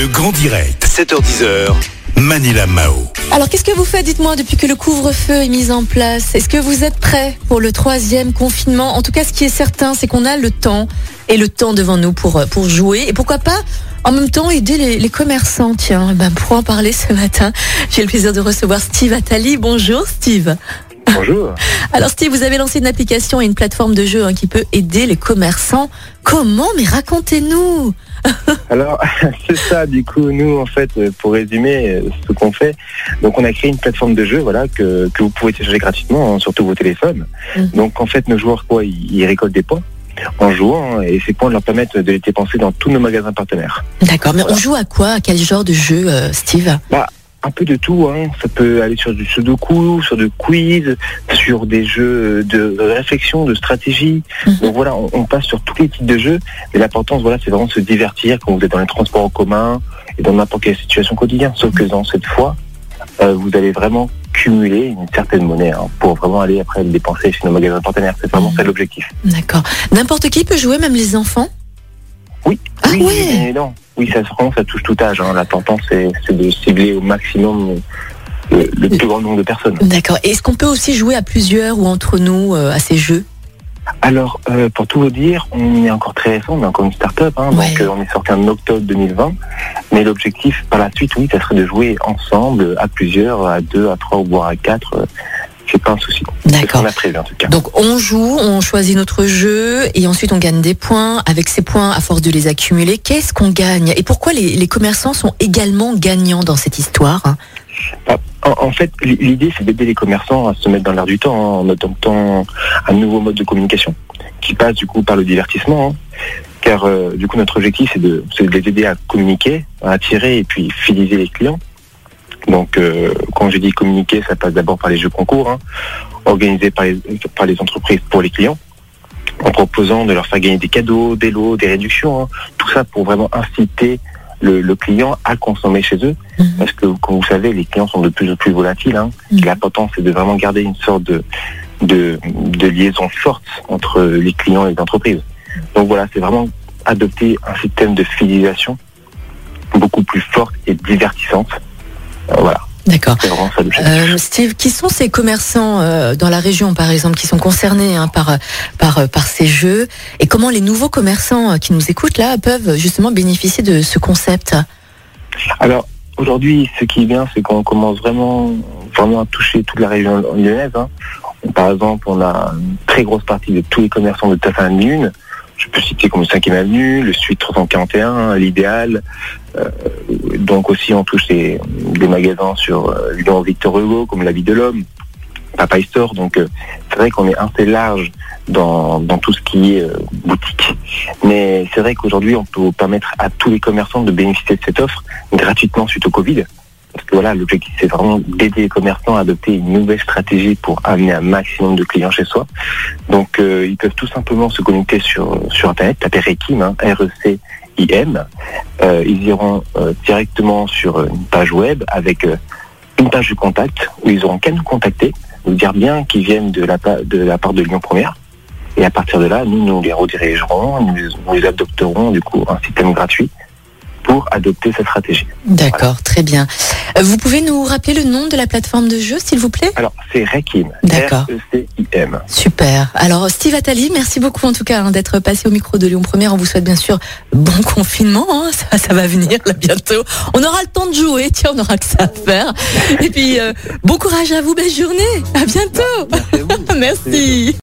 Le grand direct, 7h10h, Manila Mao. Alors qu'est-ce que vous faites, dites-moi, depuis que le couvre-feu est mis en place? Est-ce que vous êtes prêts pour le troisième confinement? En tout cas, ce qui est certain, c'est qu'on a le temps et le temps devant nous pour, euh, pour jouer. Et pourquoi pas en même temps, aider les, les commerçants, tiens, ben, pour en parler ce matin, j'ai le plaisir de recevoir Steve Attali. Bonjour Steve. Bonjour. Alors Steve, vous avez lancé une application et une plateforme de jeu hein, qui peut aider les commerçants. Comment? Mais racontez-nous Alors, c'est ça, du coup, nous, en fait, euh, pour résumer euh, ce qu'on fait, donc on a créé une plateforme de jeu, voilà, que, que vous pouvez télécharger gratuitement hein, sur tous vos téléphones. Mhm. Donc, en fait, nos joueurs, quoi, ils, ils récoltent des points en jouant, hein, et ces points leur permettent de les dépenser dans tous nos magasins partenaires. D'accord, mais on joue à quoi À quel genre de jeu, euh, Steve? Bah, un peu de tout, hein. ça peut aller sur du sudoku, sur du quiz, sur des jeux de réflexion, de stratégie. Mhm. Donc voilà, on, on passe sur tous les types de jeux, mais l'importance, voilà, c'est vraiment de se divertir quand vous êtes dans les transports en commun et dans n'importe quelle situation quotidienne. Sauf que dans cette fois, euh, vous allez vraiment cumuler une certaine monnaie hein, pour vraiment aller après le dépenser chez nos magasins partenaires. C'est vraiment ça l'objectif. D'accord. N'importe qui peut jouer, même les enfants? Oui, Ah oui, ouais. évidemment. Oui, ça, vraiment, ça touche tout âge. Hein. La tendance, c'est de cibler au maximum le, le plus grand nombre de personnes. D'accord. Est-ce qu'on peut aussi jouer à plusieurs ou entre nous euh, à ces jeux? Alors, euh, pour tout vous dire, on est encore très récent, on est encore une start-up, hein, Ouais. donc euh, on est sorti en octobre 2020. Mais l'objectif par la suite, oui, ça serait de jouer ensemble, à plusieurs, à deux, à trois, voire à quatre. C'est pas un souci. D'accord. qu'on a prévu en tout cas. Donc on joue, on choisit notre jeu et ensuite on gagne des points. Avec ces points, à force de les accumuler, qu'est-ce qu'on gagne? Et pourquoi les, les commerçants sont également gagnants dans cette histoire? Hein En, en fait, l'idée, c'est d'aider les commerçants à se mettre dans l'air du temps, hein, en adoptant un nouveau mode de communication qui passe du coup par le divertissement. hein. car euh, du coup, notre objectif, c'est de, c'est de les aider à communiquer, à attirer et puis fidéliser les clients. Donc, euh, quand je dis communiquer, ça passe d'abord par les jeux concours, hein, organisés par les, par les entreprises pour les clients, en proposant de leur faire gagner des cadeaux, des lots, des réductions. hein. tout ça pour vraiment inciter le, le client à consommer chez eux. Mhm. Parce que, comme vous savez, les clients sont de plus en plus volatiles. Hein. Mhm. L'important, c'est de vraiment garder une sorte de, de, de liaison forte entre les clients et les entreprises. Donc voilà, c'est vraiment adopter un système de fidélisation beaucoup plus forte et divertissante. Euh, voilà, D'accord. Euh, Steve, qui sont ces commerçants euh, dans la région, par exemple, qui sont concernés hein, par, par, par ces jeux? Et comment les nouveaux commerçants qui nous écoutent là peuvent justement bénéficier de ce concept? Alors aujourd'hui, ce qui est bien, c'est qu'on commence vraiment, vraiment à toucher toute la région lyonnaise. hein. Par exemple, on a une très grosse partie de tous les commerçants de Tafan Lune. Je peux citer comme le 5e Avenue, le Suite 341, l'Idéal. Euh, donc aussi, on touche des, magasins sur euh, Victor Hugo, comme La Vie de l'Homme, Papa Store. Donc euh, c'est vrai qu'on est assez large dans, dans tout ce qui est euh, boutique. Mais c'est vrai qu'aujourd'hui, on peut permettre à tous les commerçants de bénéficier de cette offre gratuitement suite au Covid. Parce que voilà, l'objectif, c'est vraiment d'aider les commerçants à adopter une nouvelle stratégie pour amener un maximum de clients chez soi. Donc, euh, ils peuvent tout simplement se connecter sur, sur Internet, taper Rekim, hein, R-E-C-I-M. Euh, ils iront euh, directement sur une page web avec euh, une page de contact où ils auront qu'à nous contacter, nous dire bien qu'ils viennent de la, de la part de Lyon Première. Et à partir de là, nous, nous les redirigerons, nous, nous les adopterons du coup un système gratuit pour adopter cette stratégie. D'accord, très bien. Euh, Vous pouvez nous rappeler le nom de la plateforme de jeu, s'il vous plaît? Alors, c'est Rekim. D'accord. R-E-C-I-M. Super. Alors Steve Attali, merci beaucoup en tout cas hein, d'être passé au micro de Lyon Première. On vous souhaite bien sûr bon confinement, hein, ça, ça va venir là bientôt. On aura le temps de jouer, tiens, on aura que ça à faire. Et puis euh, bon courage à vous, belle journée. À bientôt. Merci à vous. Merci.